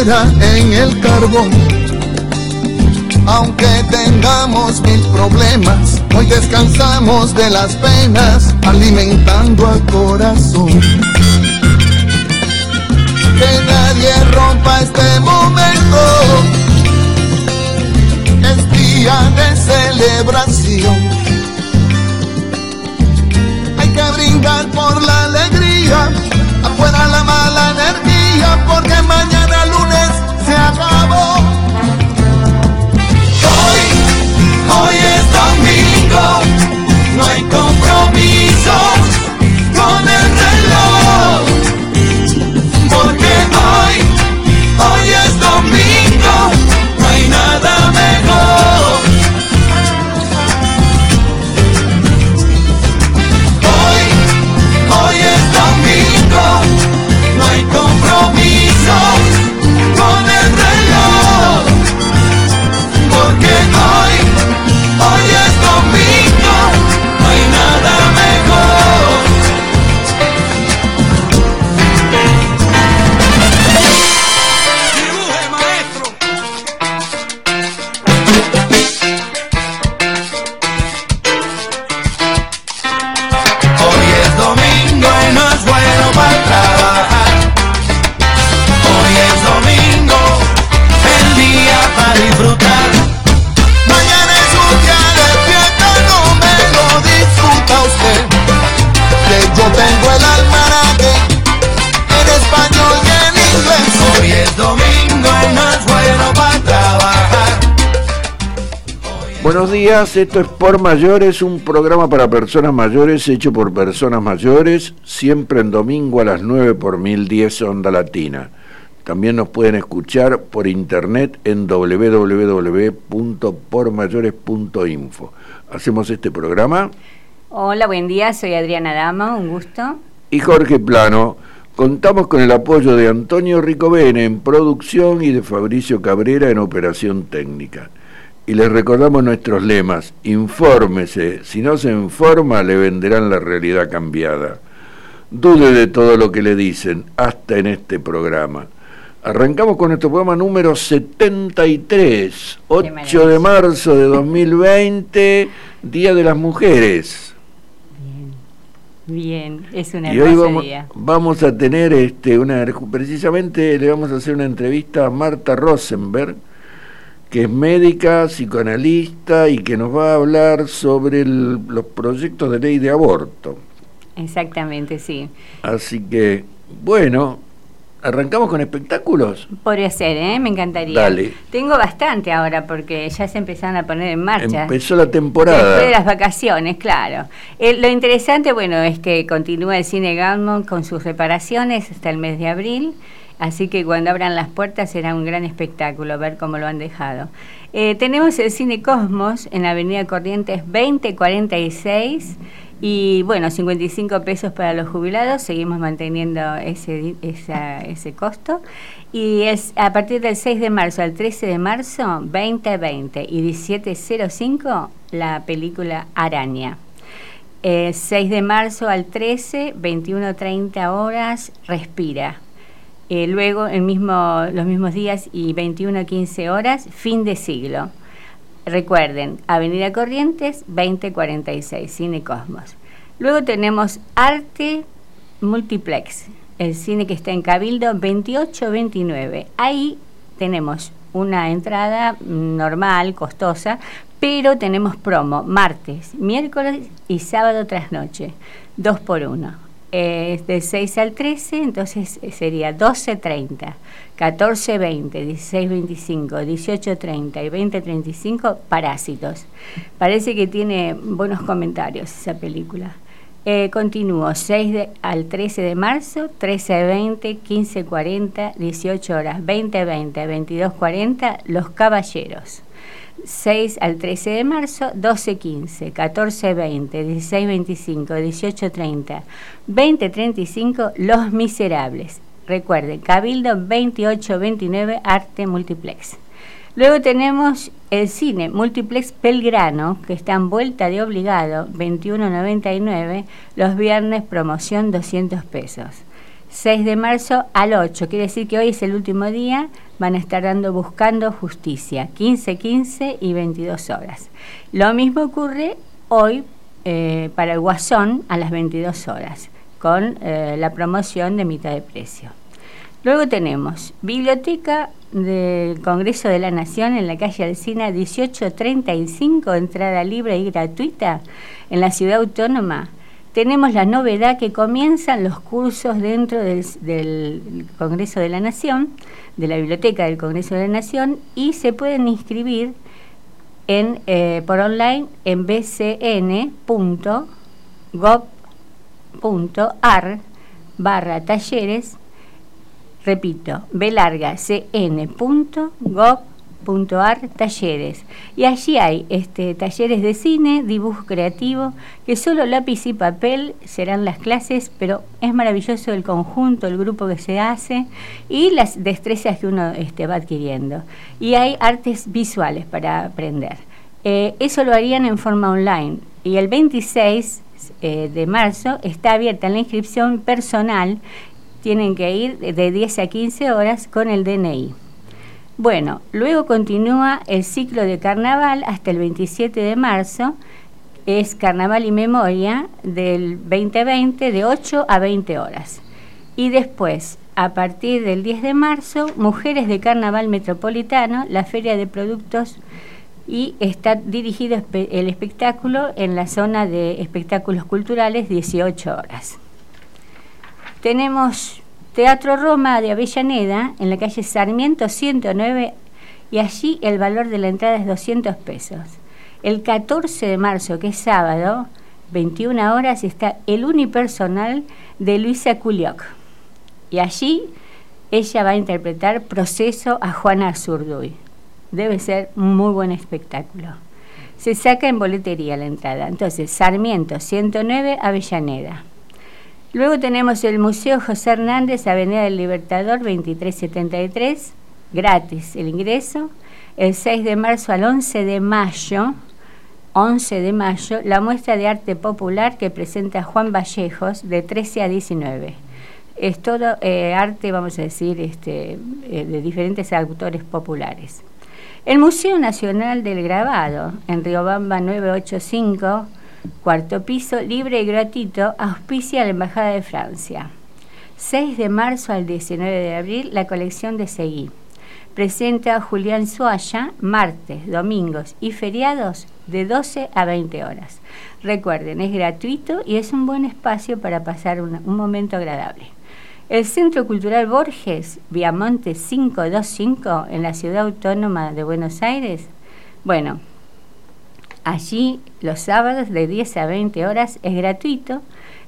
en el carbón. Aunque tengamos mil problemas, hoy descansamos de las penas, alimentando al corazón. Que nadie rompa este momento, es día de celebración que brindar por la alegría, afuera la mala energía, porque mañana no hay compromiso días, esto es Por Mayores, un programa para personas mayores hecho por personas mayores, siempre en domingo a las 9 por 1010 Onda Latina. También nos pueden escuchar por internet en www.pormayores.info. Hacemos este programa. Hola, buen día, soy Adriana Dama, un gusto. Y Jorge Plano. Contamos con el apoyo de Antonio Ricovene en producción y de Fabricio Cabrera en operación técnica y les recordamos nuestros lemas. Infórmese, si no se informa le venderán la realidad cambiada. Dude de todo lo que le dicen, hasta en este programa. Arrancamos con nuestro programa número 73, 8 de marzo de 2020, Día de las Mujeres. Bien, bien, es una y hoy vamos, vamos a tener este una precisamente le vamos a hacer una entrevista a Marta Rosenberg que es médica, psicoanalista y que nos va a hablar sobre los proyectos de ley de aborto. Exactamente, sí. Así que, bueno, ¿arrancamos con espectáculos? Podría ser, ¿eh? Me encantaría. Dale. Tengo bastante ahora porque ya se empezaron a poner en marcha. Empezó la temporada. Después de las vacaciones, claro. Eh, lo interesante, bueno, es que continúa el cine Galmont con sus reparaciones hasta el mes de abril. Así que cuando abran las puertas será un gran espectáculo ver cómo lo han dejado. Eh, tenemos el Cine Cosmos en la Avenida Corrientes 2046 y bueno, 55 pesos para los jubilados, seguimos manteniendo ese, ese costo. Y es a partir del 6 de marzo al 13 de marzo 2020 y 1705 la película Araña. 6 eh, de marzo al 13, 21.30 horas, Respira eh, luego, el mismo, los mismos días y 21 a 15 horas, fin de siglo. Recuerden, Avenida Corrientes 2046, Cine Cosmos. Luego tenemos Arte Multiplex, el cine que está en Cabildo 2829. Ahí tenemos una entrada normal, costosa, pero tenemos promo martes, miércoles y sábado tras noche, dos por uno es de 6 al 13, entonces eh, sería 12.30, 14.20, 16.25, 18.30 y 20.35 Parásitos. Parece que tiene buenos comentarios esa película. Eh, continúo, 6 al 13 de marzo, 13.20, 15.40, 18 horas, 20.20, 22.40, Los Caballeros. 6 al 13 de marzo, 12.15, 14.20, 16.25, 18.30, 20.35, Los Miserables. Recuerden, Cabildo 2829, Arte Multiplex. Luego tenemos el cine Multiplex Belgrano, que está en vuelta de obligado, 21.99, los viernes promoción 200 pesos. 6 de marzo al 8, quiere decir que hoy es el último día, van a estar dando Buscando Justicia, 15, 15 y 22 horas. Lo mismo ocurre hoy eh, para el Guasón a las 22 horas, con eh, la promoción de mitad de precio. Luego tenemos Biblioteca del Congreso de la Nación en la calle Alcina 1835, entrada libre y gratuita en la ciudad autónoma. Tenemos la novedad que comienzan los cursos dentro del, Congreso de la Nación, de la Biblioteca del Congreso de la Nación, y se pueden inscribir en, eh, por online en bcn.gov.ar barra talleres. Repito, belargacn.gov.ar talleres. Y allí hay este, talleres de cine, dibujo creativo, que solo lápiz y papel serán las clases, pero es maravilloso el conjunto, el grupo que se hace y las destrezas que uno este, va adquiriendo. Y hay artes visuales para aprender. Eh, eso lo harían en forma online. Y el 26 eh, de marzo está abierta la inscripción personal tienen que ir de 10 a 15 horas con el DNI. Bueno, luego continúa el ciclo de carnaval hasta el 27 de marzo. Es Carnaval y Memoria del 2020 de 8 a 20 horas. Y después, a partir del 10 de marzo, Mujeres de Carnaval Metropolitano, la Feria de Productos y está dirigido el espectáculo en la zona de espectáculos culturales 18 horas. Tenemos Teatro Roma de Avellaneda, en la calle Sarmiento 109, y allí el valor de la entrada es 200 pesos. El 14 de marzo, que es sábado, 21 horas, está el unipersonal de Luisa Culioc. Y allí ella va a interpretar Proceso a Juana Zurduy. Debe ser un muy buen espectáculo. Se saca en boletería la entrada. Entonces, Sarmiento 109, Avellaneda. Luego tenemos el Museo José Hernández, Avenida del Libertador 2373, gratis el ingreso. El 6 de marzo al 11 de mayo, 11 de mayo, la muestra de arte popular que presenta Juan Vallejos de 13 a 19. Es todo eh, arte, vamos a decir, este, eh, de diferentes autores populares. El Museo Nacional del Grabado, en Riobamba 985, Cuarto piso, libre y gratuito, auspicia la Embajada de Francia. 6 de marzo al 19 de abril, la colección de Seguí. Presenta a Julián Suaya martes, domingos y feriados de 12 a 20 horas. Recuerden, es gratuito y es un buen espacio para pasar un, un momento agradable. El Centro Cultural Borges, Viamonte 525, en la Ciudad Autónoma de Buenos Aires. Bueno, Allí los sábados de 10 a 20 horas es gratuito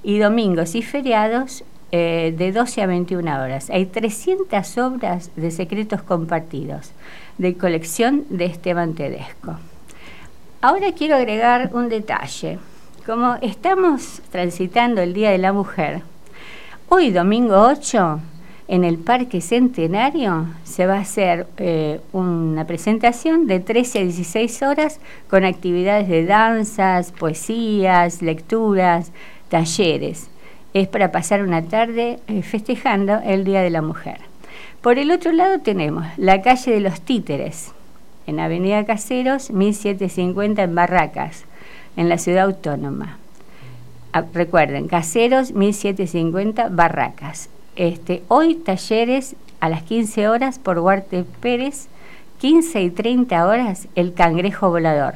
y domingos y feriados eh, de 12 a 21 horas. Hay 300 obras de secretos compartidos de colección de Esteban Tedesco. Ahora quiero agregar un detalle. Como estamos transitando el Día de la Mujer, hoy domingo 8 en el Parque Centenario se va a hacer eh, una presentación de 13 a 16 horas con actividades de danzas, poesías, lecturas, talleres. Es para pasar una tarde eh, festejando el Día de la Mujer. Por el otro lado tenemos la calle de los Títeres, en Avenida Caseros, 1750 en Barracas, en la ciudad autónoma. Ah, recuerden, Caseros 1750 Barracas. Este, hoy talleres a las 15 horas por Huarte Pérez, 15 y 30 horas el cangrejo volador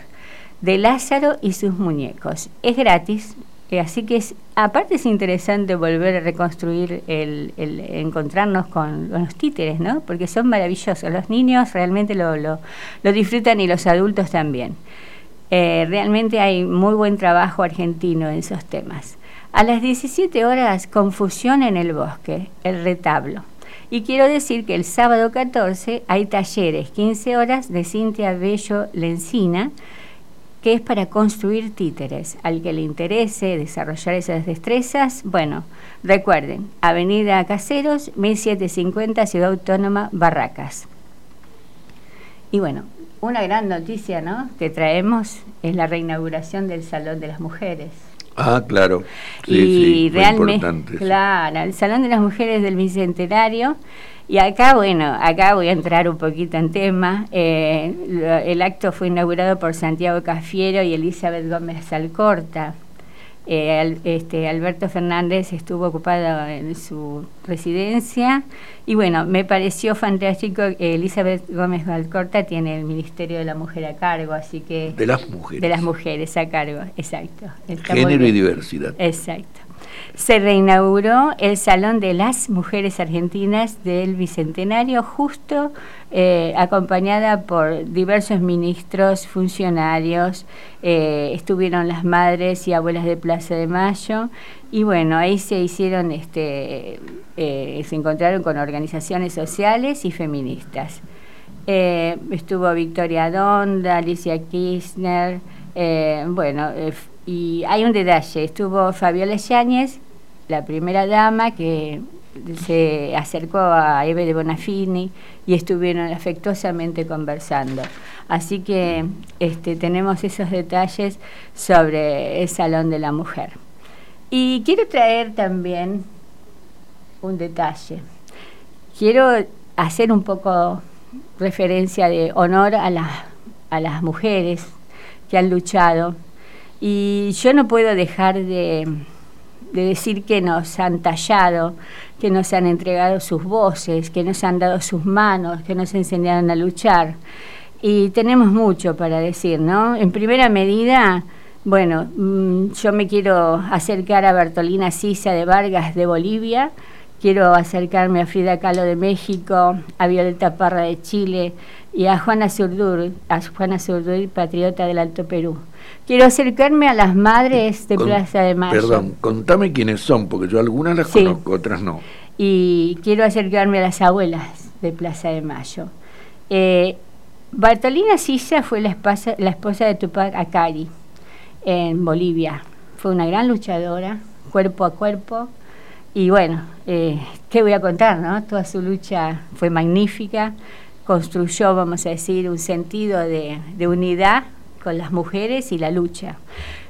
de Lázaro y sus muñecos. Es gratis, eh, así que es, aparte es interesante volver a reconstruir el, encontrarnos con, los títeres, ¿no? Porque son maravillosos. Los niños realmente lo, lo, disfrutan y los adultos también. Eh, realmente hay muy buen trabajo argentino en esos temas. A las 17 horas, Confusión en el Bosque, el retablo. Y quiero decir que el sábado 14 hay talleres, 15 horas de Cintia Bello Lencina, que es para construir títeres. Al que le interese desarrollar esas destrezas, bueno, recuerden, Avenida Caseros, 1750, Ciudad Autónoma, Barracas. Y bueno, una gran noticia ¿no? que traemos es la reinauguración del Salón de las Mujeres. Ah, claro. Sí, y realmente, claro, el Salón de las Mujeres del Bicentenario. Y acá, bueno, acá voy a entrar un poquito en tema. Eh, el acto fue inaugurado por Santiago Cafiero y Elizabeth Gómez Alcorta. Eh, este, Alberto Fernández estuvo ocupado en su residencia y bueno, me pareció fantástico Elizabeth Gómez Valcorta tiene el Ministerio de la Mujer a cargo, así que... De las mujeres. De las mujeres a cargo, exacto. Género y diversidad. Exacto se reinauguró el Salón de las Mujeres Argentinas del Bicentenario, justo eh, acompañada por diversos ministros, funcionarios, eh, estuvieron las madres y abuelas de Plaza de Mayo, y bueno, ahí se hicieron, este, eh, se encontraron con organizaciones sociales y feministas. estuvo Victoria Donda, Alicia Kirchner, bueno, y hay un detalle, estuvo Fabiola Yáñez, la primera dama, que se acercó a Eve de Bonafini y estuvieron afectuosamente conversando. Así que este, tenemos esos detalles sobre el Salón de la Mujer. Y quiero traer también un detalle. Quiero hacer un poco referencia de honor a, a las mujeres que han luchado y yo no puedo dejar de, decir que nos han tallado, que nos han entregado sus voces, que nos han dado sus manos, que nos enseñaron a luchar. Y tenemos mucho para decir, ¿no? En primera medida, bueno, mm, yo me quiero acercar a Bertolina Sisa de Vargas de Bolivia, quiero acercarme a Frida Kahlo de México, a Violeta Parra de Chile y a Juana Zurdur, a Juana Zurdur, patriota del Alto Perú. Quiero acercarme a las madres de Plaza de Mayo. Perdón, contame quiénes son, porque yo algunas las conozco, otras no. Y quiero acercarme a las abuelas de Plaza de Mayo. Eh, Bartolina Sisa fue la esposa, la esposa de Tupac Akari en Bolivia. Fue una gran luchadora, cuerpo a cuerpo. Y bueno, eh, ¿qué voy a contar? No? Toda su lucha fue magnífica. Construyó, vamos a decir, un sentido de, de unidad con las mujeres y la lucha.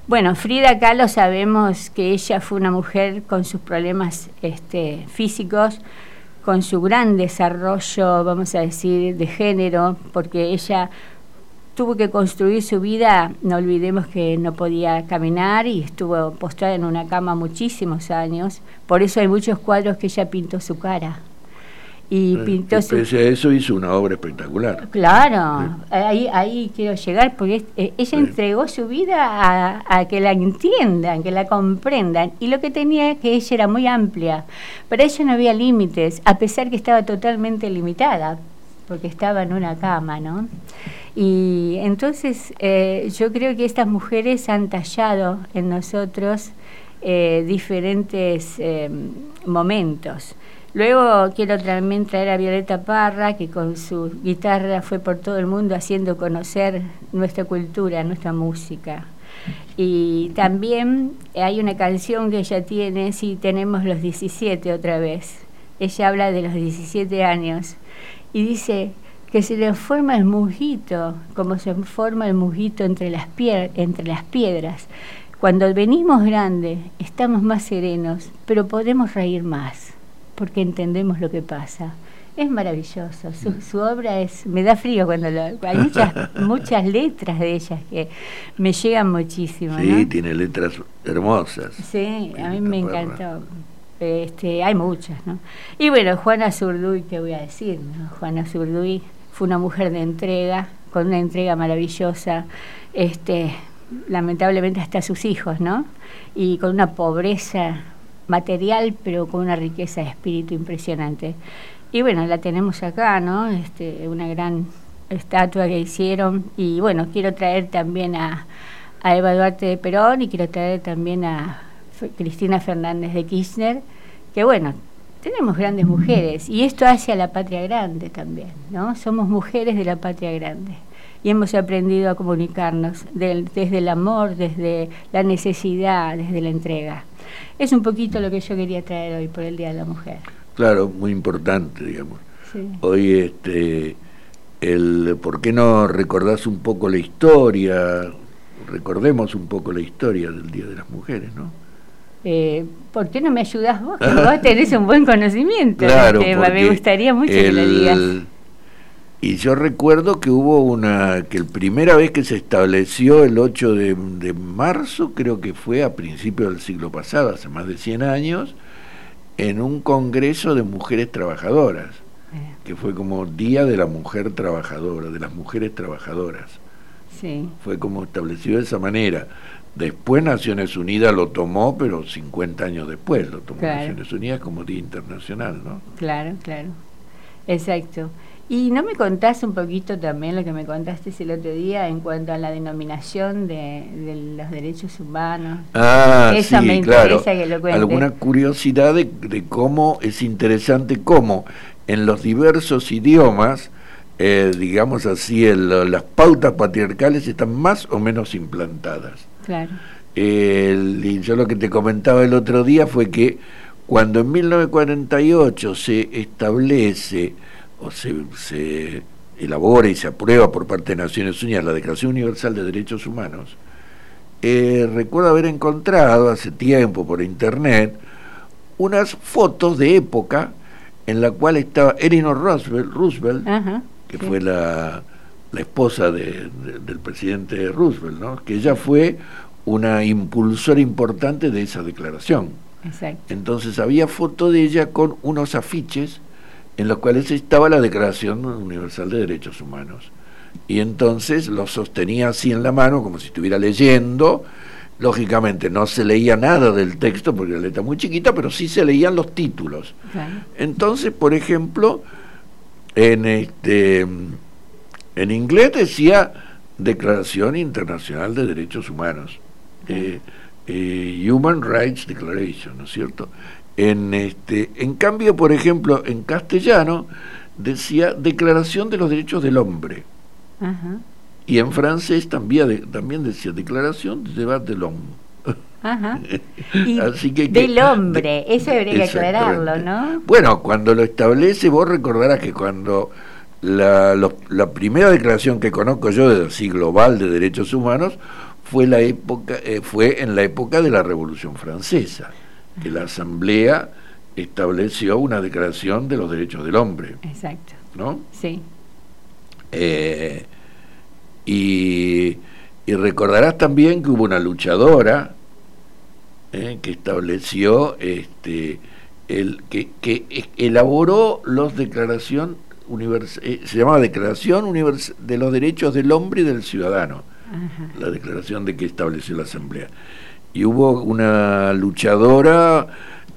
Bueno, Frida Kahlo sabemos que ella fue una mujer con sus problemas este, físicos, con su gran desarrollo, vamos a decir, de género, porque ella tuvo que construir su vida, no olvidemos que no podía caminar y estuvo postrada en una cama muchísimos años, por eso hay muchos cuadros que ella pintó su cara. Y pintó pese a eso hizo una obra espectacular. Claro, ahí, ahí quiero llegar, porque eh, ella entregó su vida a, que la entiendan, que la comprendan, y lo que tenía que ella era muy amplia, para ella no había límites, a pesar que estaba totalmente limitada, porque estaba en una cama, ¿no? Y entonces eh, yo creo que estas mujeres han tallado en nosotros eh, diferentes momentos. Luego quiero también traer a Violeta Parra, que con su guitarra fue por todo el mundo haciendo conocer nuestra cultura, nuestra música. Y también hay una canción que ella tiene, si tenemos los 17 otra vez. Ella habla de los 17 años y dice que se le forma el mujito, como se forma el mujito entre las, entre las piedras. Cuando venimos grandes, estamos más serenos, pero podemos reír más porque entendemos lo que pasa. Es maravilloso, su, obra es, me da frío cuando lo, hay muchas, muchas letras de ellas que me llegan muchísimo. Sí, tiene letras hermosas. Sí, a mí me encantó. Este, hay muchas, ¿no? Y bueno, Juana Zurduy, ¿qué voy a decir? Juana Zurduy fue una mujer de entrega, con una entrega maravillosa, este, lamentablemente hasta sus hijos, ¿no? Y con una pobreza material, pero con una riqueza de espíritu impresionante. Y bueno, la tenemos acá, ¿no? Este, una gran estatua que hicieron. Y bueno, quiero traer también a, a Eva Duarte de Perón y quiero traer también a Cristina Fernández de Kirchner, que bueno, tenemos grandes mujeres y esto hace a la patria grande también, ¿no? Somos mujeres de la patria grande y hemos aprendido a comunicarnos desde el amor, desde la necesidad, desde la entrega. Es un poquito lo que yo quería traer hoy por el Día de la Mujer. Claro, muy importante, digamos. Hoy este, el, ¿por qué no recordás un poco la historia? Recordemos un poco la historia del Día de las Mujeres, ¿no? Eh, ¿Por qué no me ayudas vos? Que vos tenés un buen conocimiento claro, Me gustaría mucho que lo digas. Y yo recuerdo que hubo una, que la primera vez que se estableció el 8 de, de marzo, creo que fue a principios del siglo pasado, hace más de 100 años, en un congreso de mujeres trabajadoras, eh. que fue como Día de la Mujer Trabajadora, de las mujeres trabajadoras. Sí. Fue como establecido de esa manera. Después Naciones Unidas lo tomó, pero 50 años después lo tomó Naciones Unidas como Día Internacional, ¿no? Claro, claro. Exacto. Y no me contás un poquito también lo que me contaste el otro día en cuanto a la denominación de, los derechos humanos. Ah, Eso me interesa que lo cuentes. Alguna curiosidad de, cómo es interesante cómo en los diversos idiomas, eh, digamos así, las pautas patriarcales están más o menos implantadas. Claro. y yo lo que te comentaba el otro día fue que cuando en 1948 se establece o se, elabora y se aprueba por parte de Naciones Unidas la Declaración Universal de Derechos Humanos, eh, recuerdo haber encontrado hace tiempo por internet unas fotos de época en la cual estaba Elinor Roosevelt, Roosevelt que fue la, la esposa del presidente Roosevelt, ¿no? que ella fue una impulsora importante de esa declaración. Entonces había foto de ella con unos afiches en los cuales estaba la Declaración Universal de Derechos Humanos. Y entonces lo sostenía así en la mano, como si estuviera leyendo. Lógicamente no se leía nada del texto porque la letra muy chiquita, pero sí se leían los títulos. Entonces, por ejemplo, en este en inglés decía Declaración Internacional de Derechos Humanos, eh, eh, Human Rights Declaration, ¿no es cierto? En, este, en cambio, por ejemplo, en castellano decía Declaración de los Derechos del Hombre. Y en francés también, también decía Declaración de Debat de l'Homme. Ajá. Así que, del hombre, eso habría que aclararlo, ¿no? Bueno, cuando lo establece, vos recordarás que cuando la, la primera declaración que conozco yo de así global de derechos humanos fue la época, eh, fue en la época de la Revolución Francesa que la Asamblea estableció una declaración de los derechos del hombre. Exacto. ¿No? Sí. Eh, y, recordarás también que hubo una luchadora eh, que estableció, este, el, que, que elaboró los declaración eh, se llamaba Declaración de los Derechos del Hombre y del Ciudadano, la declaración de que estableció la Asamblea. Y hubo una luchadora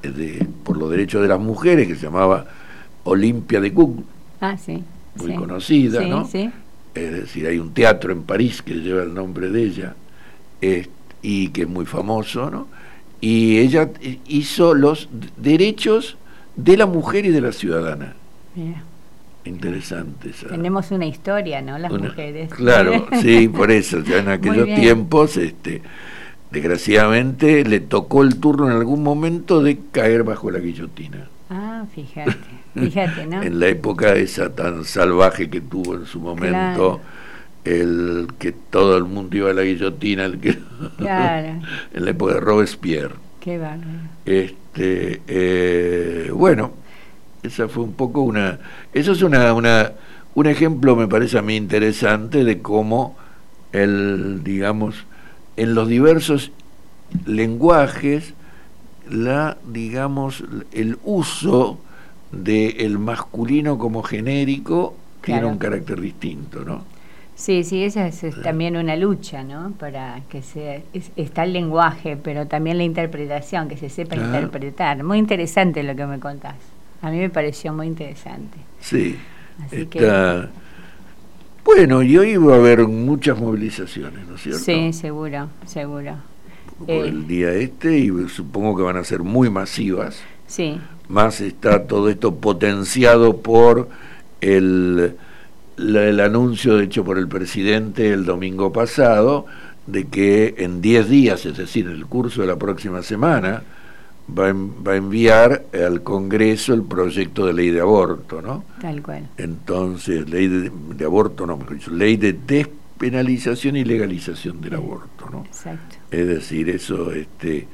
eh, por los derechos de las mujeres que se llamaba Olimpia de Cook, ah, sí, muy conocida, ¿no? Es decir, hay un teatro en París que lleva el nombre de ella y que es muy famoso, ¿no? Y ella hizo los derechos de la mujer y de la ciudadana. Interesante. Tenemos una historia, ¿no? Las mujeres. Claro, sí, por eso, ya en aquellos tiempos, este, desgraciadamente le tocó el turno en algún momento de caer bajo la guillotina. Ah, fíjate, fíjate, ¿no? en la época esa tan salvaje que tuvo en su momento, el que todo el mundo iba a la guillotina, el que claro. en la época de Robespierre. Qué bárbaro. Este, eh, bueno, esa fue un poco una, eso es una, una, un ejemplo, me parece a mí interesante de cómo el, digamos, en los diversos lenguajes la digamos el uso del masculino como genérico tiene un carácter distinto, ¿no? Sí, sí, esa es, también una lucha, ¿no? Para que se está el lenguaje, pero también la interpretación, que se sepa interpretar. Muy interesante lo que me contás. A mí me pareció muy interesante. Sí. está, bueno, y hoy va a haber muchas movilizaciones, ¿no es cierto? Sí, seguro, seguro. Por el eh, día este, y supongo que van a ser muy masivas. Sí. Más está todo esto potenciado por el, el anuncio hecho por el presidente el domingo pasado de que en 10 días, es decir, en el curso de la próxima semana, va, va, a enviar al Congreso el proyecto de ley de aborto, ¿no? Tal cual. Entonces, ley de, aborto, no, mejor dicho, ley de despenalización y legalización del aborto, ¿no? Exacto. Es decir, eso este,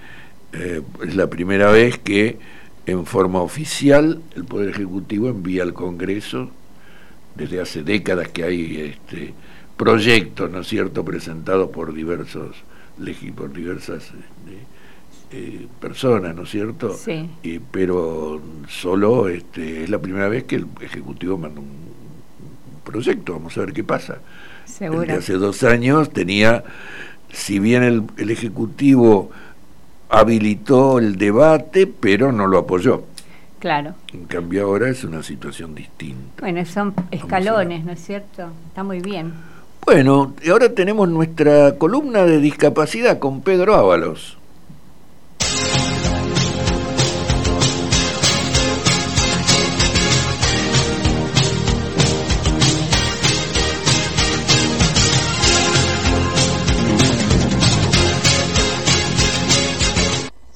eh, es la primera vez que en forma oficial el Poder Ejecutivo envía al Congreso, desde hace décadas que hay este, proyectos, ¿no es cierto?, presentados por diversos por diversas este, eh, personas, ¿no es cierto? Sí. Pero solo este, es la primera vez que el Ejecutivo manda un, proyecto, vamos a ver qué pasa. Seguro. hace dos años tenía, si bien el, el Ejecutivo habilitó el debate, pero no lo apoyó. Claro. En cambio ahora es una situación distinta. Bueno, son escalones, ¿no es cierto? Está muy bien. Bueno, y ahora tenemos nuestra columna de discapacidad con Pedro Ábalos.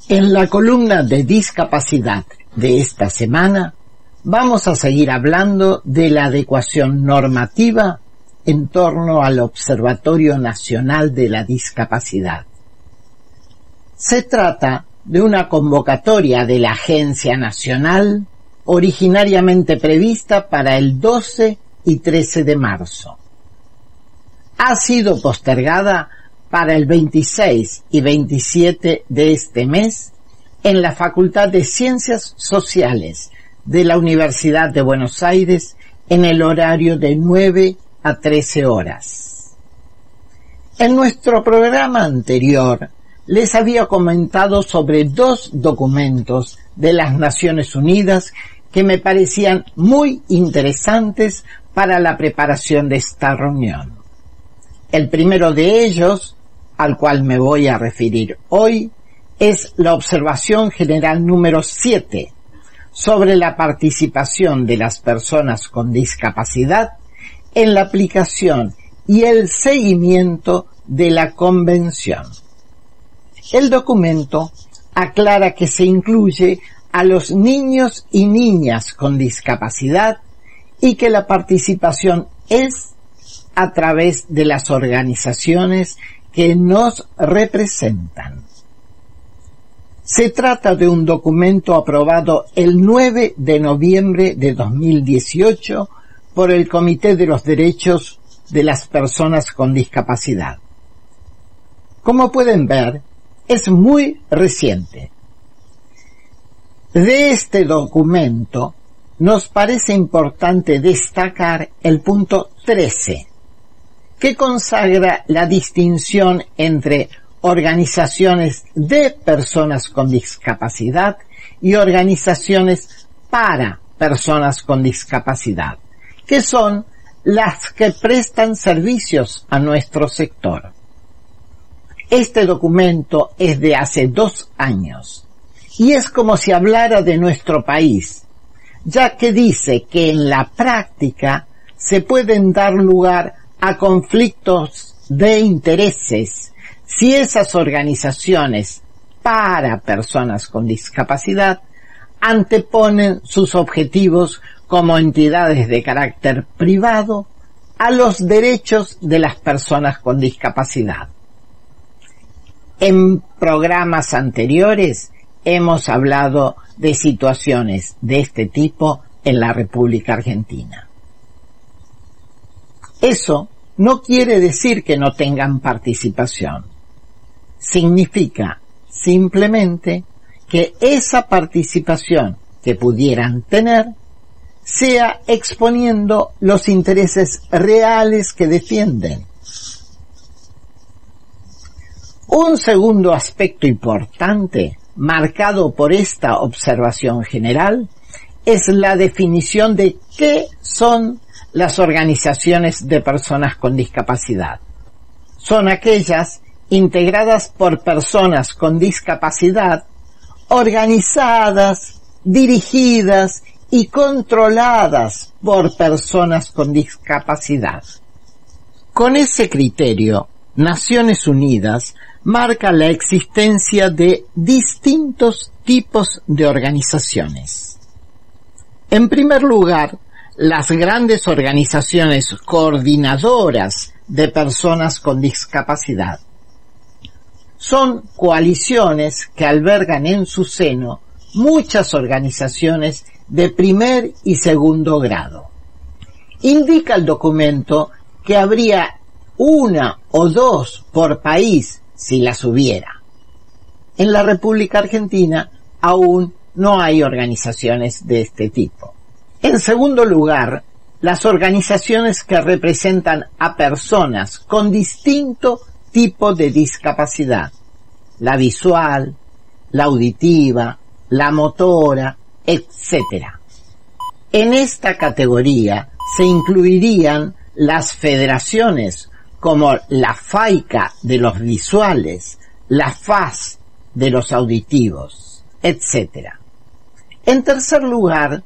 En la columna de discapacidad de esta semana vamos a seguir hablando de la adecuación normativa en torno al Observatorio Nacional de la Discapacidad. Se trata de una convocatoria de la Agencia Nacional originariamente prevista para el 12 y 13 de marzo. Ha sido postergada para el 26 y 27 de este mes en la Facultad de Ciencias Sociales de la Universidad de Buenos Aires en el horario de 9 a 13 horas. En nuestro programa anterior les había comentado sobre dos documentos de las Naciones Unidas que me parecían muy interesantes para la preparación de esta reunión. El primero de ellos, al cual me voy a referir hoy, es la observación general número 7 sobre la participación de las personas con discapacidad en la aplicación y el seguimiento de la convención. El documento aclara que se incluye a los niños y niñas con discapacidad y que la participación es a través de las organizaciones que nos representan. Se trata de un documento aprobado el 9 de noviembre de 2018 por el Comité de los Derechos de las Personas con Discapacidad. Como pueden ver, es muy reciente. De este documento nos parece importante destacar el punto 13, que consagra la distinción entre organizaciones de personas con discapacidad y organizaciones para personas con discapacidad que son las que prestan servicios a nuestro sector. Este documento es de hace dos años y es como si hablara de nuestro país, ya que dice que en la práctica se pueden dar lugar a conflictos de intereses si esas organizaciones para personas con discapacidad anteponen sus objetivos como entidades de carácter privado a los derechos de las personas con discapacidad. En programas anteriores hemos hablado de situaciones de este tipo en la República Argentina. Eso no quiere decir que no tengan participación. Significa simplemente que esa participación que pudieran tener sea exponiendo los intereses reales que defienden. Un segundo aspecto importante, marcado por esta observación general, es la definición de qué son las organizaciones de personas con discapacidad. Son aquellas integradas por personas con discapacidad, organizadas, dirigidas y controladas por personas con discapacidad. Con ese criterio Naciones Unidas marca la existencia de distintos tipos de organizaciones. En primer lugar, las grandes organizaciones coordinadoras de personas con discapacidad. Son coaliciones que albergan en su seno muchas organizaciones de primer y segundo grado. Indica el documento que habría una o dos por país si las hubiera. En la República Argentina aún no hay organizaciones de este tipo. En segundo lugar, las organizaciones que representan a personas con distinto tipo de discapacidad, la visual, la auditiva, la motora, etc. En esta categoría se incluirían las federaciones como la FAICA de los visuales, la FAS de los auditivos, etc. En tercer lugar,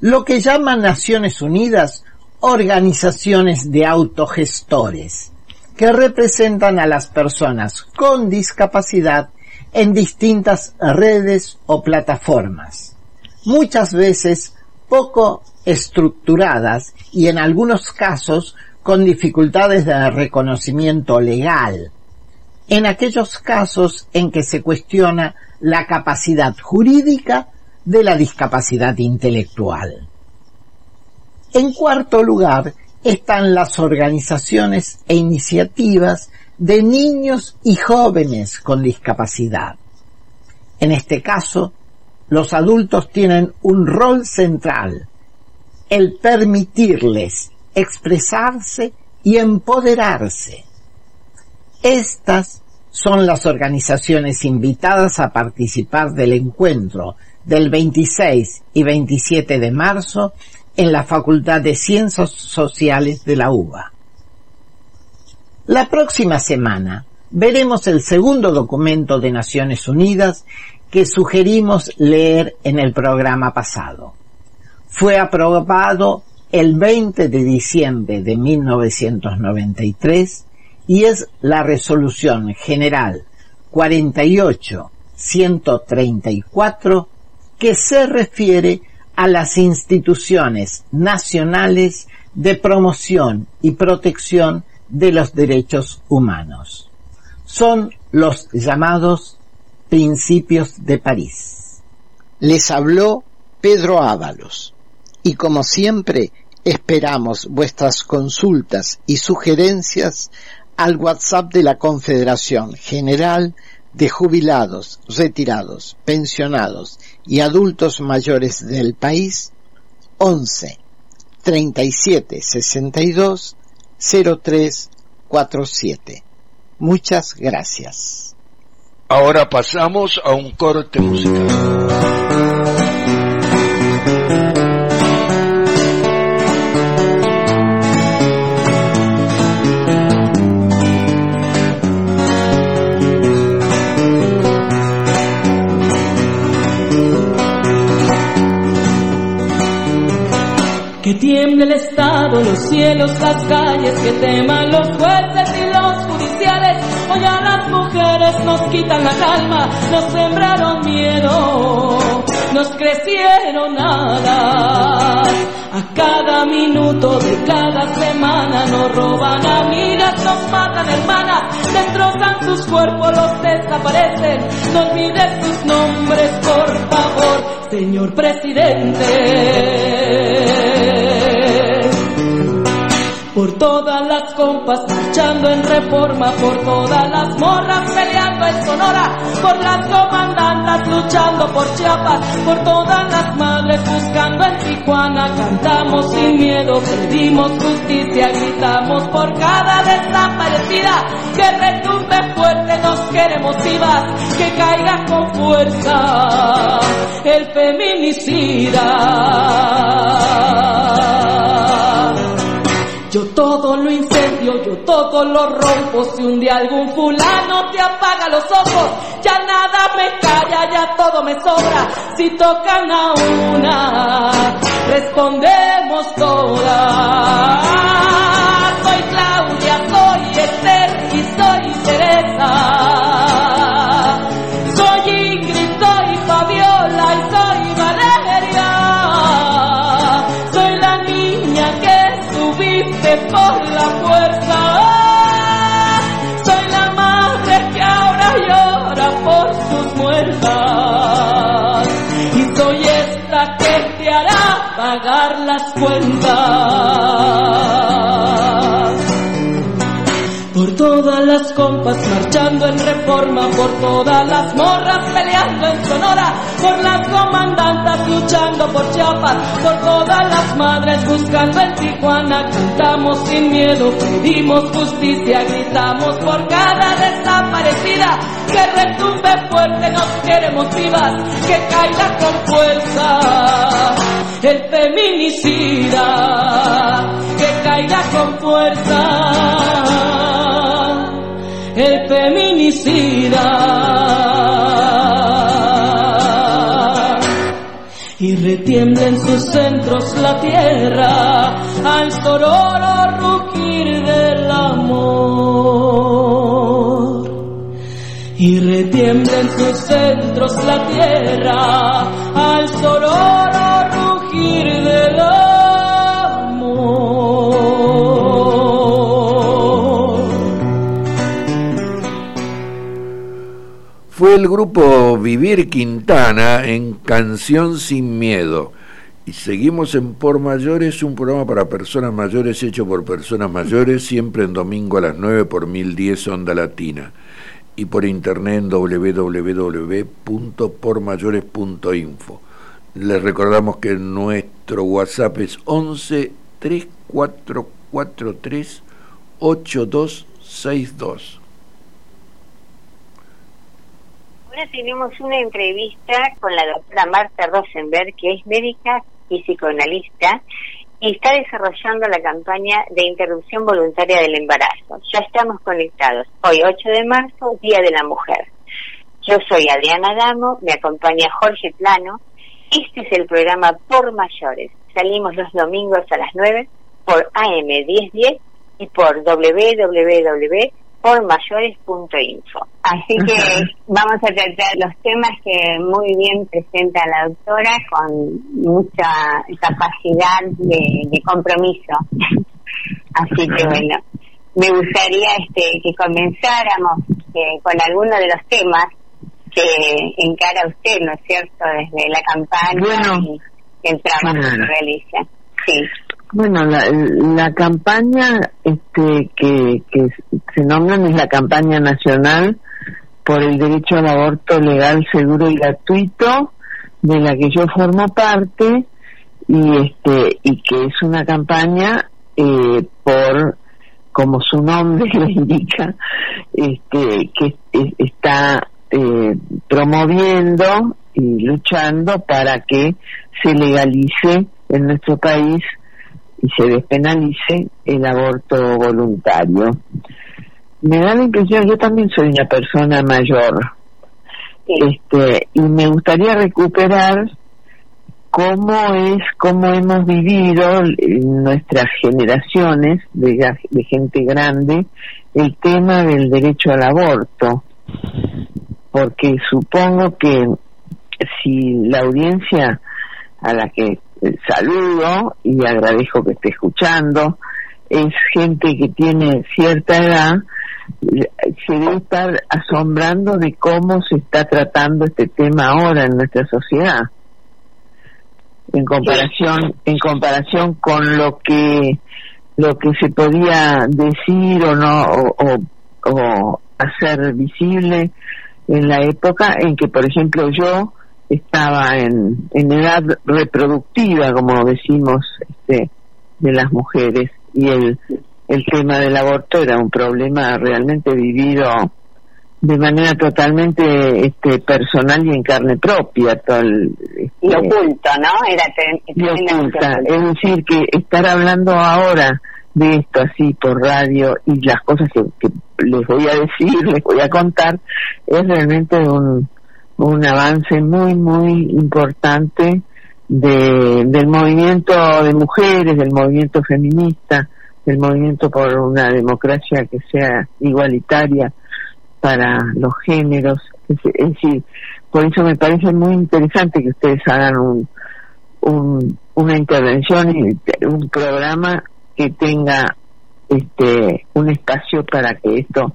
lo que llaman Naciones Unidas organizaciones de autogestores, que representan a las personas con discapacidad en distintas redes o plataformas, muchas veces poco estructuradas y en algunos casos con dificultades de reconocimiento legal, en aquellos casos en que se cuestiona la capacidad jurídica de la discapacidad intelectual. En cuarto lugar están las organizaciones e iniciativas de niños y jóvenes con discapacidad. En este caso, los adultos tienen un rol central, el permitirles expresarse y empoderarse. Estas son las organizaciones invitadas a participar del encuentro del 26 y 27 de marzo en la Facultad de Ciencias Sociales de la UBA. La próxima semana veremos el segundo documento de Naciones Unidas que sugerimos leer en el programa pasado. Fue aprobado el 20 de diciembre de 1993 y es la resolución general 48-134 que se refiere a las instituciones nacionales de promoción y protección de los derechos humanos. Son los llamados principios de París. Les habló Pedro Ábalos y como siempre esperamos vuestras consultas y sugerencias al WhatsApp de la Confederación General de jubilados, retirados, pensionados y adultos mayores del país 11 37 62 03 47. Muchas gracias. Ahora pasamos a un corte musical. Los cielos, las calles, que teman los jueces y los judiciales. Hoy a las mujeres nos quitan la calma, nos sembraron miedo, nos crecieron nada. A cada minuto de cada semana nos roban amigas, nos matan hermanas, destrozan sus cuerpos, los desaparecen. No olvides sus nombres, por favor, señor presidente por todas las compas marchando en reforma, por todas las morras peleando en Sonora, por las comandantas luchando por Chiapas, por todas las madres buscando en Tijuana, cantamos sin miedo, pedimos justicia, gritamos por cada desaparecida, que retumbe fuerte, nos queremos vivas, que caiga con fuerza el feminicida. Todo lo incendio, yo todo lo rompo. Si un día algún fulano te apaga los ojos, ya nada me calla, ya todo me sobra. Si tocan a una, respondemos todas. Las las compas marchando en reforma, por todas las morras peleando en Sonora, por las comandantas luchando por Chiapas, por todas las madres buscando en Tijuana, cantamos sin miedo, pedimos justicia, gritamos por cada desaparecida, que retumbe fuerte, nos queremos vivas, que caiga con fuerza el feminicida, que caiga con fuerza el feminicida. Y retiembla en sus centros la tierra al sororo rugir del amor. Y retiembla en sus centros la tierra al sororo fue el grupo Vivir Quintana en Canción Sin Miedo. Y seguimos en Por Mayores, un programa para personas mayores hecho por personas mayores, siempre en domingo a las 9 por 1010 Onda Latina. Y por internet en www.pormayores.info. Les recordamos que nuestro WhatsApp es 11 3443 8262. Tenemos una entrevista con la doctora Marta Rosenberg, que es médica y psicoanalista, y está desarrollando la campaña de interrupción voluntaria del embarazo. Ya estamos conectados. Hoy, 8 de marzo, Día de la Mujer. Yo soy Adriana Damo, me acompaña Jorge Plano. Este es el programa Por Mayores. Salimos los domingos a las 9 por AM 1010 y por www por mayores.info. Así que vamos a tratar los temas que muy bien presenta la doctora con mucha capacidad de, compromiso. Así que bueno, me gustaría este, que comenzáramos eh, con alguno de los temas que encara usted, ¿no es cierto?, desde la campaña y el trabajo que realiza. Sí. Bueno, la, la campaña este, que, se nombran es la campaña nacional por el derecho al aborto legal, seguro y gratuito, de la que yo formo parte y este y que es una campaña eh, por como su nombre lo indica este que está eh, promoviendo y luchando para que se legalice en nuestro país y se despenalice el aborto voluntario. Me da la impresión, yo también soy una persona mayor, este, y me gustaría recuperar cómo es, cómo hemos vivido en nuestras generaciones de, de gente grande el tema del derecho al aborto, porque supongo que si la audiencia a la que saludo y agradezco que esté escuchando. Es gente que tiene cierta edad, se debe estar asombrando de cómo se está tratando este tema ahora en nuestra sociedad. En comparación, en comparación con lo que lo que se podía decir o no o, o hacer visible en la época en que, por ejemplo, yo estaba en, en edad reproductiva, como decimos, este, de las mujeres y el, el tema del aborto era un problema realmente vivido de manera totalmente este, personal y en carne propia. Todo este, y oculto, ¿no? Era Es decir, que estar hablando ahora de esto así por radio y las cosas que, que les voy a decir, les voy a contar, es realmente un, un avance muy, muy importante de, del movimiento de mujeres, del movimiento feminista, del movimiento por una democracia que sea igualitaria para los géneros. Es, decir, por eso me parece muy interesante que ustedes hagan un, un, una intervención y un programa que tenga este un espacio para que esto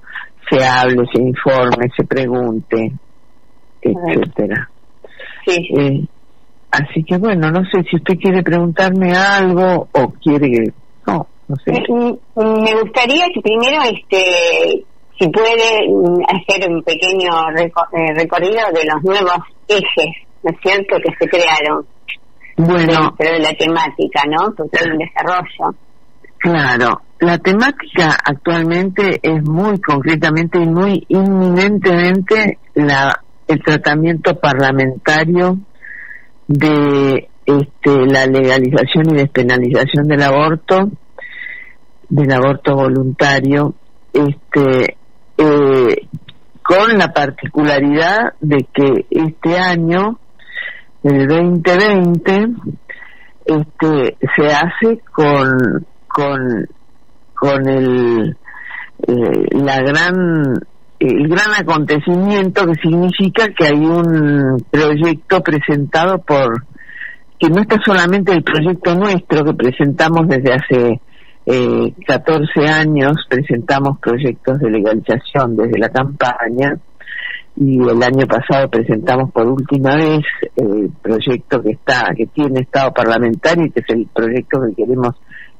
se hable, se informe, se pregunte, etcétera. Sí. Eh, así que bueno, no sé si usted quiere preguntarme algo o quiere... No, no sé. Me gustaría que primero, este, si puede mm, hacer un pequeño eh, recorrido de los nuevos ejes, ¿no es cierto?, que se crearon. Bueno. Pero de la temática, ¿no? Porque hay un desarrollo. Claro, la temática actualmente es muy concretamente y muy inminentemente la el tratamiento parlamentario de este, la legalización y despenalización del aborto, del aborto voluntario, este, eh, con la particularidad de que este año, el 2020, este, se hace con, con, con el, eh, la gran el gran acontecimiento que significa que hay un proyecto presentado por que no está solamente el proyecto nuestro que presentamos desde hace eh, 14 años, presentamos proyectos de legalización desde la campaña y el año pasado presentamos por última vez el proyecto que está que tiene estado parlamentario y que es el proyecto que queremos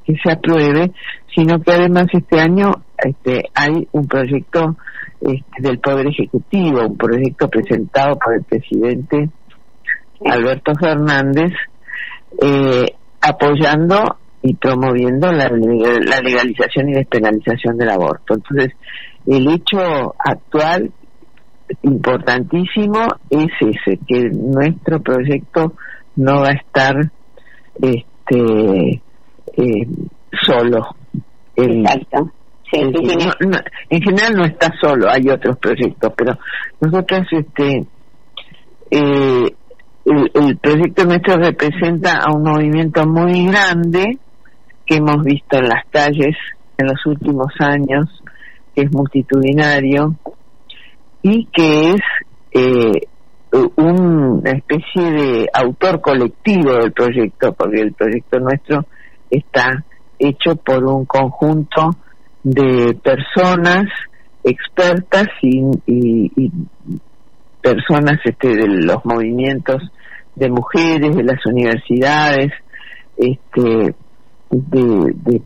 que se apruebe, sino que además este año este, hay un proyecto este, del Poder Ejecutivo, un proyecto presentado por el presidente Alberto Fernández, eh, apoyando y promoviendo la, legalización y despenalización del aborto. Entonces, el hecho actual importantísimo es ese, que nuestro proyecto no va a estar este eh, solo. Exacto. En general no está solo, hay otros proyectos, pero nosotros, este, eh, el, proyecto nuestro representa a un movimiento muy grande que hemos visto en las calles en los últimos años, que es multitudinario y que es eh, una especie de autor colectivo del proyecto, porque el proyecto nuestro está hecho por un conjunto de personas expertas y, personas este, de los movimientos de mujeres, de las universidades, este, de,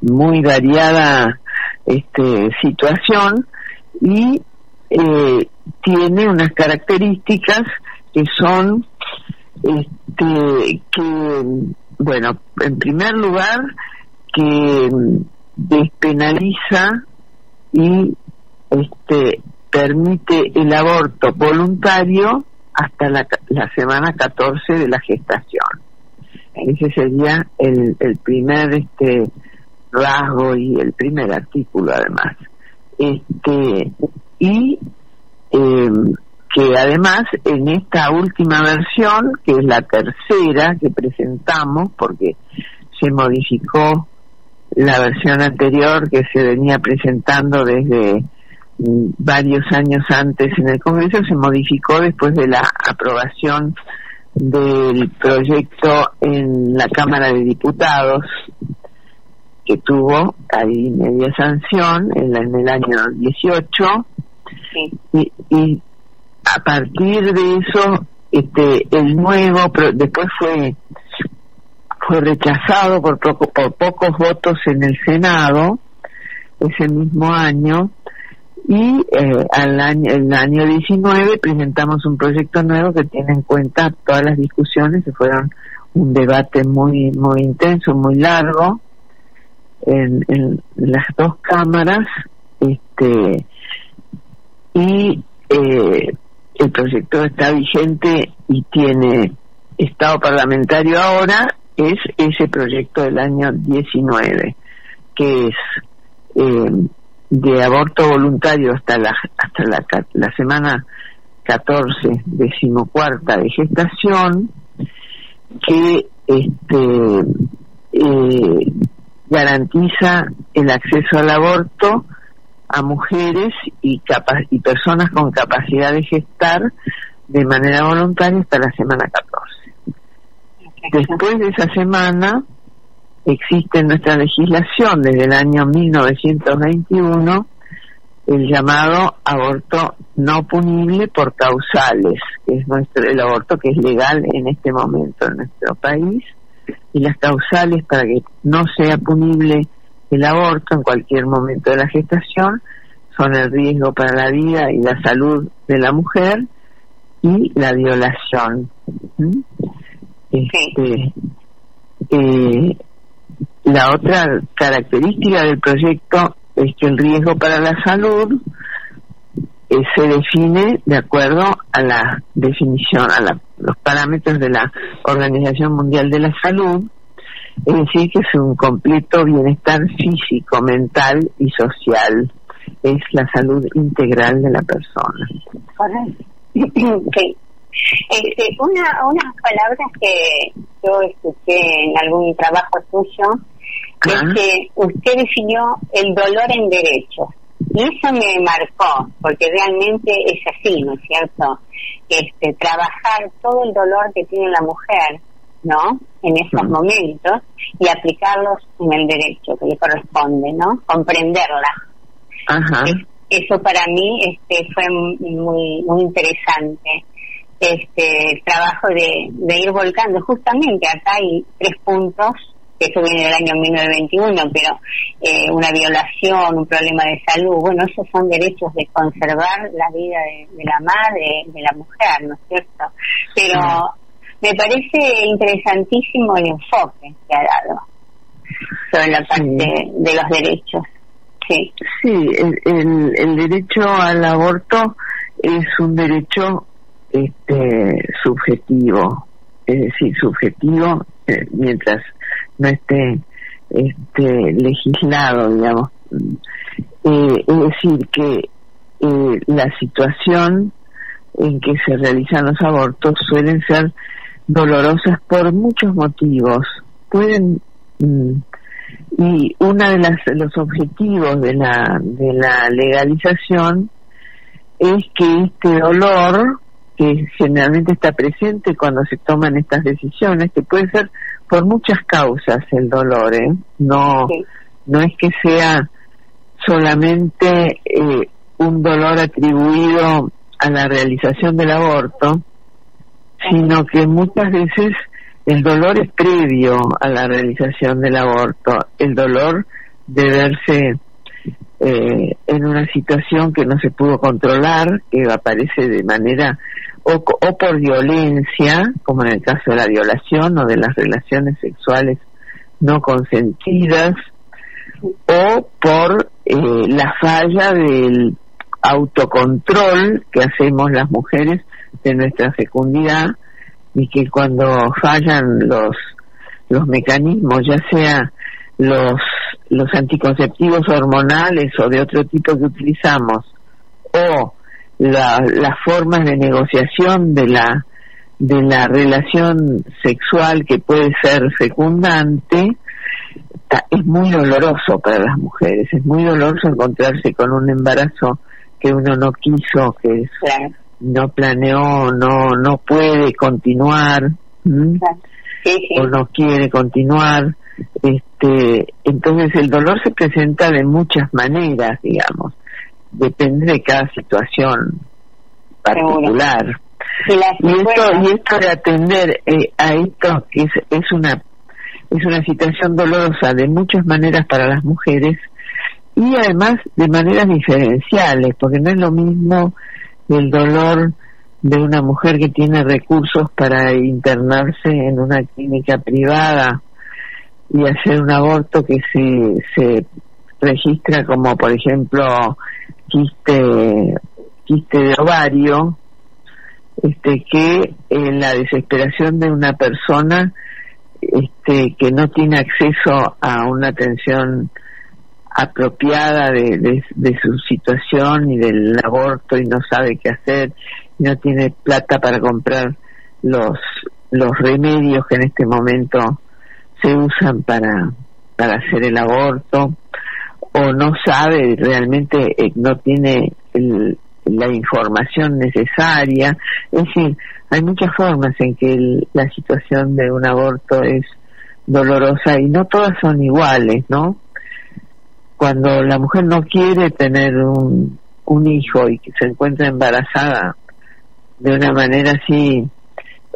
muy variada este, situación y eh, tiene unas características que son este, que bueno, en primer lugar, que despenaliza y este permite el aborto voluntario hasta la, la semana 14 de la gestación. Ese sería el, primer este rasgo y el primer artículo además. Este y eh, que además en esta última versión, que es la tercera que presentamos, porque se modificó la versión anterior que se venía presentando desde mm, varios años antes en el Congreso, se modificó después de la aprobación del proyecto en la Cámara de Diputados, que tuvo ahí media sanción en, el año 18, y, y a partir de eso este el nuevo después fue fue rechazado por por pocos votos en el senado ese mismo año y eh, al año el año 19 presentamos un proyecto nuevo que tiene en cuenta todas las discusiones que fueron un debate muy muy intenso muy largo en, en las dos cámaras este y eh, el proyecto está vigente y tiene estado parlamentario ahora es ese proyecto del año 19 que es eh, de aborto voluntario hasta la hasta la, semana 14 decimocuarta de gestación que este eh, garantiza el acceso al aborto a mujeres y, y personas con capacidad de gestar de manera voluntaria hasta la semana 14. Después de esa semana existe en nuestra legislación desde el año 1921 el llamado aborto no punible por causales, que es nuestro el aborto que es legal en este momento en nuestro país, y las causales para que no sea punible el aborto en cualquier momento de la gestación son el riesgo para la vida y la salud de la mujer y la violación. Este, eh, la otra característica del proyecto es que el riesgo para la salud eh, se define de acuerdo a la definición, a los parámetros de la Organización Mundial de la Salud, es decir, que es un completo bienestar físico, mental y social. Es la salud integral de la persona. Sí. Este, una, unas palabras que yo escuché en algún trabajo suyo es que usted definió el dolor en derechos. Y eso me marcó, porque realmente es así, ¿no es cierto? Este, trabajar todo el dolor que tiene la mujer, ¿no? En esos momentos y aplicarlos en el derecho que le corresponde, ¿no? Comprenderla. Ajá. eso para mí este, fue muy, muy interesante este el trabajo de, de ir volcando. Justamente acá hay tres puntos, que eso viene del año 1921, pero eh, una violación, un problema de salud, bueno, esos son derechos de conservar la vida de, la madre, de la mujer, ¿no es cierto? Pero me parece interesantísimo el enfoque que ha dado sobre la parte de los derechos. Sí, sí el, el derecho al aborto es un derecho este subjetivo, es decir, subjetivo eh, mientras no esté este legislado, digamos. Eh, es decir, que eh, la situación en que se realizan los abortos suelen ser dolorosas por muchos motivos. Pueden mm, y uno de las los objetivos de la de la legalización es que este dolor que generalmente está presente cuando se toman estas decisiones, que puede ser por muchas causas el dolor, ¿eh? no, no es que sea solamente eh, un dolor atribuido a la realización del aborto, sino que muchas veces el dolor es previo a la realización del aborto, el dolor de verse eh, en una situación que no se pudo controlar, que aparece de manera o, por violencia, como en el caso de la violación o de las relaciones sexuales no consentidas, o por eh, la falla del autocontrol que hacemos las mujeres de nuestra fecundidad y que cuando fallan los los mecanismos, ya sea los los anticonceptivos hormonales o de otro tipo que utilizamos o las formas de negociación de la de la relación sexual que puede ser fecundante es muy doloroso para las mujeres es muy doloroso encontrarse con un embarazo que uno no quiso que no planeó no no puede continuar o no quiere continuar. Este entonces el dolor se presenta de muchas maneras digamos depende de cada situación particular. Y, esto y esto de atender eh, a esto que es, es una es una situación dolorosa de muchas maneras para las mujeres y además de maneras diferenciales porque no es lo mismo el dolor de una mujer que tiene recursos para internarse en una clínica privada y hacer un aborto que se, se registra como por ejemplo quiste quiste de ovario este que en la desesperación de una persona este que no tiene acceso a una atención apropiada de, de, su situación y del aborto y no sabe qué hacer no tiene plata para comprar los los remedios que en este momento se usan para para hacer el aborto o no sabe realmente eh, no tiene la información necesaria. Es decir hay muchas formas en que la situación de un aborto es dolorosa y no todas son iguales no cuando la mujer no quiere tener un, un hijo y que se encuentra embarazada de una manera así,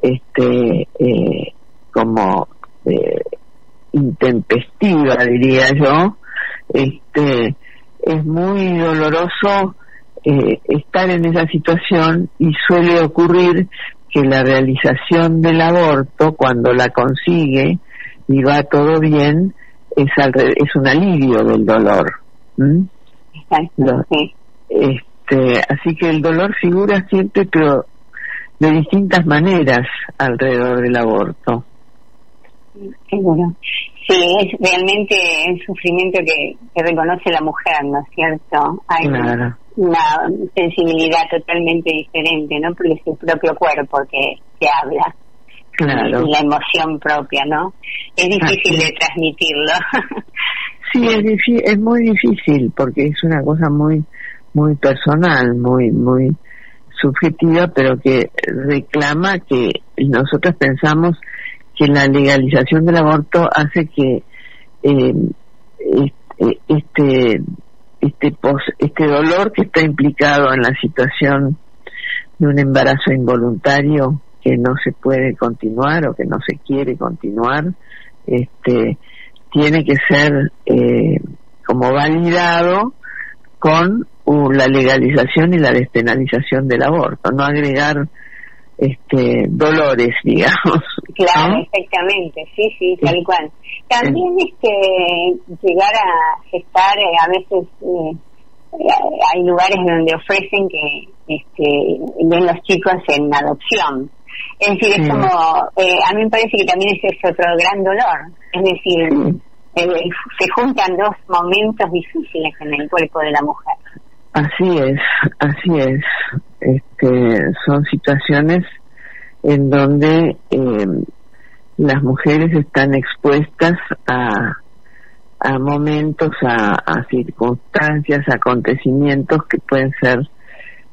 este, eh, como eh, intempestiva, diría yo, este, es muy doloroso eh, estar en esa situación y suele ocurrir que la realización del aborto, cuando la consigue y va todo bien, es, es un alivio del dolor. Exacto, este, así que el dolor figura siempre, pero de distintas maneras alrededor del aborto. Seguro. Sí, es realmente un sufrimiento que, reconoce la mujer, ¿no es cierto? Hay una, sensibilidad totalmente diferente, ¿no? Porque es su propio cuerpo que, que habla. Claro. Y la emoción propia, ¿no? Es difícil de transmitirlo. sí, es, es muy difícil porque es una cosa muy muy personal, muy muy subjetiva, pero que reclama que nosotros pensamos que la legalización del aborto hace que eh, este este este dolor que está implicado en la situación de un embarazo involuntario que no se puede continuar o que no se quiere continuar este tiene que ser eh, como validado con la legalización y la despenalización del aborto, no agregar este dolores, digamos. Claro, exactamente, sí, sí, tal cual. También es que llegar a gestar, eh, a veces eh, hay lugares donde ofrecen que este, ven los chicos en adopción. Es decir, es como, eh, a mí me parece que también ese es otro gran dolor. Es decir, se juntan dos momentos difíciles en el cuerpo de la mujer. Así es, así es. Este, son situaciones en donde eh, las mujeres están expuestas a, a momentos, a, a, circunstancias, acontecimientos que pueden ser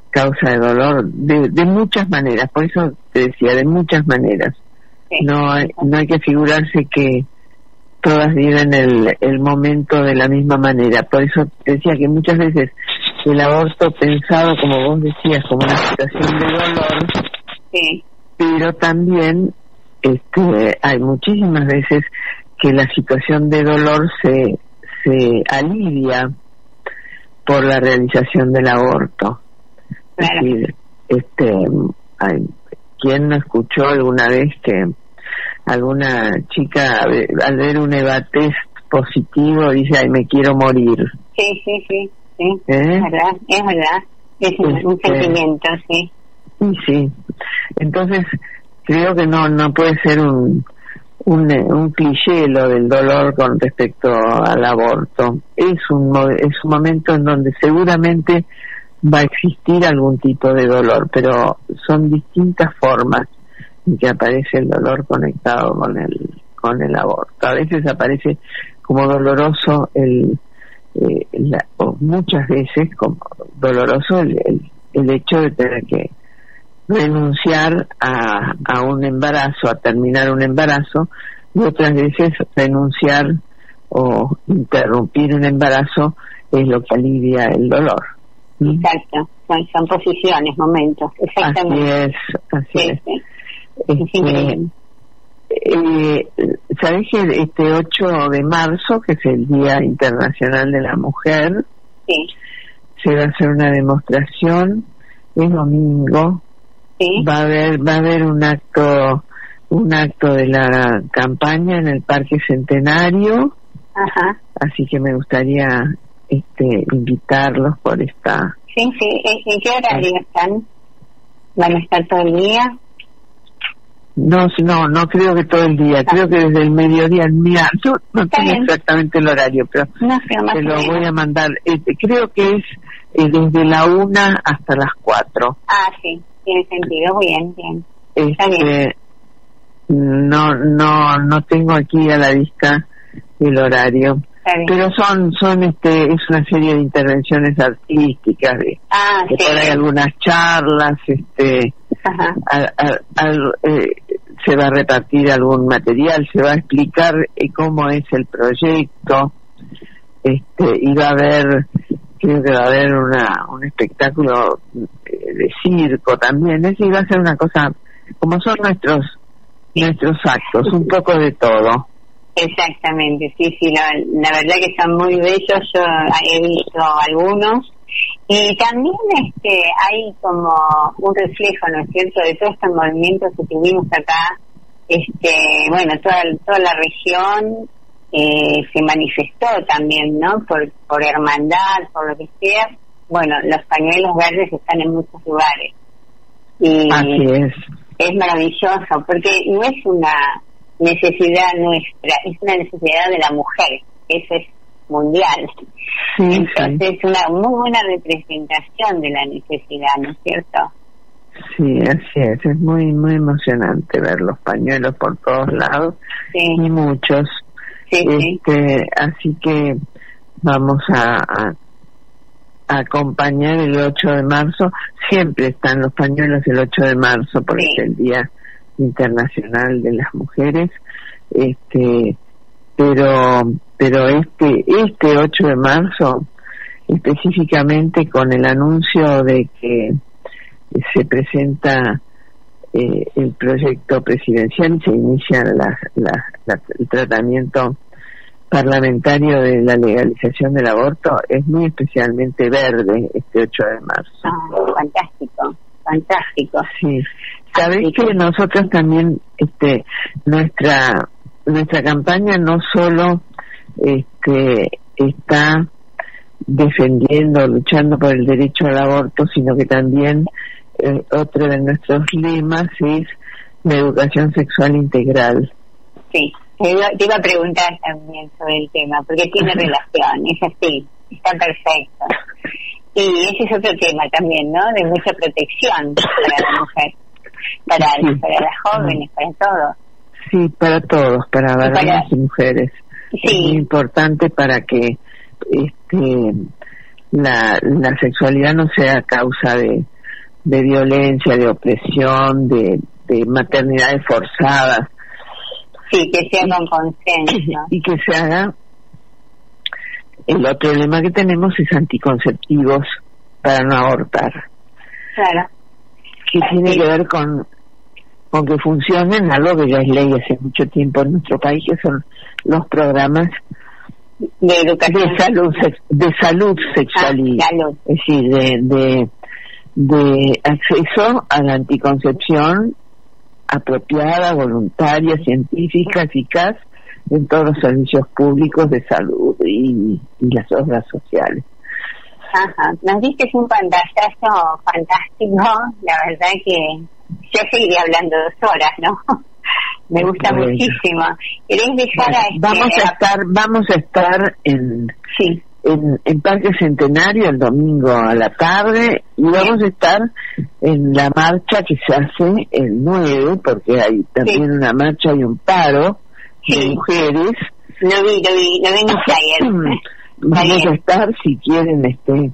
causa de dolor de, de muchas maneras. Por eso te decía, de muchas maneras. No, hay, no hay que figurarse que todas viven el, el momento de la misma manera. Por eso te decía que muchas veces el aborto pensado, como vos decías, como una situación de dolor, sí. pero también este, hay muchísimas veces que la situación de dolor se, se alivia por la realización del aborto. Es decir, este, hay, ¿quién no escuchó alguna vez que alguna chica al ver un evatest positivo dice, ay, me quiero morir? Sí, sí, sí sí, es ¿Eh? verdad, es verdad, es un, este, sentimiento, sí. Sí, entonces creo que no no puede ser un, un, un cliché lo del dolor con respecto al aborto. Es un, es un momento en donde seguramente va a existir algún tipo de dolor, pero son distintas formas en que aparece el dolor conectado con el con el aborto. A veces aparece como doloroso el eh, la, muchas veces como doloroso el, el, hecho de tener que renunciar a, a un embarazo, a terminar un embarazo, y otras veces renunciar o interrumpir un embarazo es lo que alivia el dolor. Exacto, son, posiciones, momentos, exactamente. Así es, así es. Este, eh, ¿Sabés que este 8 de marzo, que es el Día Internacional de la Mujer, sí. se va a hacer una demostración, es domingo, sí. va a haber va a haber un acto un acto de la campaña en el Parque Centenario, Ajá. así que me gustaría este invitarlos por esta. Sí, sí, ¿en qué horario están? ¿Van a estar todo el día? No, no, no creo que todo el día, creo que desde el mediodía, mira, yo no tengo exactamente el horario, pero te lo voy a mandar. Este, creo que es eh, desde la una hasta las cuatro. Ah, sí, tiene sentido, bien, bien. Este, no, no, no tengo aquí a la vista el horario. Pero son, son, este, es una serie de intervenciones artísticas, de, ah, sí. por ahí algunas charlas, este, eh, se va a repartir algún material, se va a explicar eh, cómo es el proyecto. este, iba a haber, creo que va a haber una, un espectáculo eh, de circo también, es iba a ser una cosa, como son nuestros, nuestros actos, un poco de todo. Exactamente, sí, sí, la, la verdad que son muy bellos, yo he visto algunos y también este hay como un reflejo, ¿no es cierto?, de todos estos movimientos que tuvimos acá, este bueno, toda, toda la región eh, se manifestó también, ¿no?, por, por hermandad, por lo que sea. Bueno, los pañuelos verdes están en muchos lugares. Y Así es. es maravilloso, porque no es una necesidad nuestra, es una necesidad de la mujer, eso es mundial. Sí, Entonces es una muy buena representación de la necesidad, ¿no es cierto? sí, así es, es muy, muy emocionante ver los pañuelos por todos lados Sí, y muchos. sí, sí. Este, así que vamos a, a- a acompañar el 8 de marzo. Siempre están los pañuelos el 8 de marzo porque Sí. es el Día Internacional de las Mujeres. Este, pero, pero este, este 8 de marzo, específicamente con el anuncio de que se presenta eh, el proyecto presidencial y se inicia la- la- la- el tratamiento parlamentario de la legalización del aborto es muy especialmente verde este 8 de marzo. Ah, fantástico, fantástico. Sí, que que- nosotros también, este, nuestra nuestra campaña no solo este está defendiendo, luchando por el derecho al aborto, sino que también eh, otro de nuestros lemas es la educación sexual integral. Sí, te iba, te iba a preguntar también sobre el tema, porque tiene relación, es así, está perfecto. Y ese es otro tema también, ¿no? De mucha protección para la mujer, para, Sí. para las jóvenes, para todo. Sí, para todos, para varones y mujeres. Sí, importante para que este la, la sexualidad no sea causa de, de violencia, de opresión, de, de maternidades forzadas. Sí, que sea con consenso. y que se haga. El otro lema que tenemos es anticonceptivos para no abortar, Claro, que tiene que ver con con que funcionen algo que ya es ley hace mucho tiempo en nuestro país, que son los programas de educación. de salud de salud sexual y Ah, salud. es decir de, de de acceso a la anticoncepción apropiada voluntaria científica eficaz en todos los servicios públicos de salud y, y las obras sociales Ajá, nos diste un pantallazo fantástico, la verdad que yo seguiría hablando dos horas, ¿no? Me gusta muchísimo. ¿Querés dejar a este... vamos a estar vamos a estar en Sí, en, en Parque Centenario el domingo a la tarde y vamos a estar en la marcha que se hace el 9 porque hay también una marcha y un paro de mujeres. Lo vi, lo vi, lo vi en vamos a estar si quieren este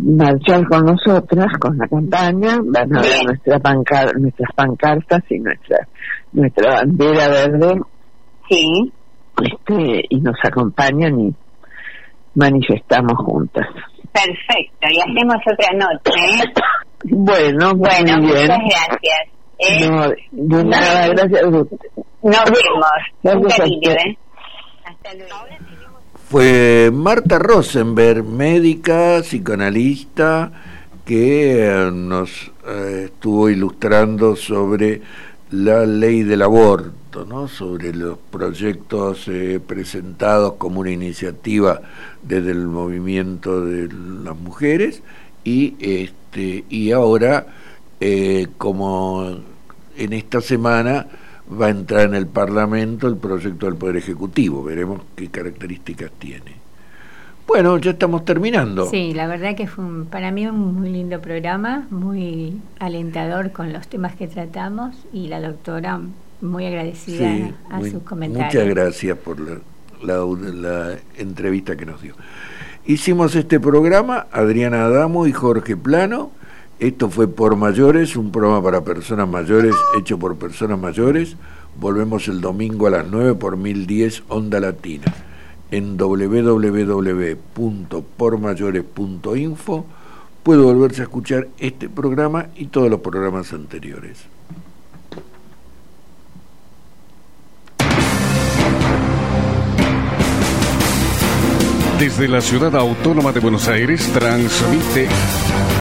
marchar con nosotras con la campaña van a ver nuestra pancar nuestras pancartas y nuestra nuestra bandera verde Sí, este y nos acompañan y manifestamos juntas perfecto. Y hacemos otra noche, ¿eh? Bueno, Bueno, muy bien. muchas gracias. ¿eh? No, de nada, gracias. Nos vemos. Un Gracias cariño. ¿eh? Hasta luego. Fue Marta Rosenberg, médica, psicoanalista, que eh, nos eh, estuvo ilustrando sobre la ley del aborto, ¿no? sobre los proyectos eh, presentados como una iniciativa desde el movimiento de las mujeres y este y ahora como en esta semana va a entrar en el Parlamento el proyecto del Poder Ejecutivo. Veremos qué características tiene. Bueno, ya estamos terminando. Sí, la verdad que fue un- para mí un muy lindo programa, muy alentador con los temas que tratamos y la doctora muy agradecida Sí, a muy- sus comentarios. muchas gracias por la, la- la entrevista que nos dio. Hicimos este programa, Adriana Adamo y Jorge Plano. Esto fue Por Mayores, un programa para personas mayores hecho por personas mayores. Volvemos el domingo a las 9 por 1010 Onda Latina en www.pormayores.info puede volverse a escuchar este programa y todos los programas anteriores. Desde la ciudad autónoma de Buenos Aires transmite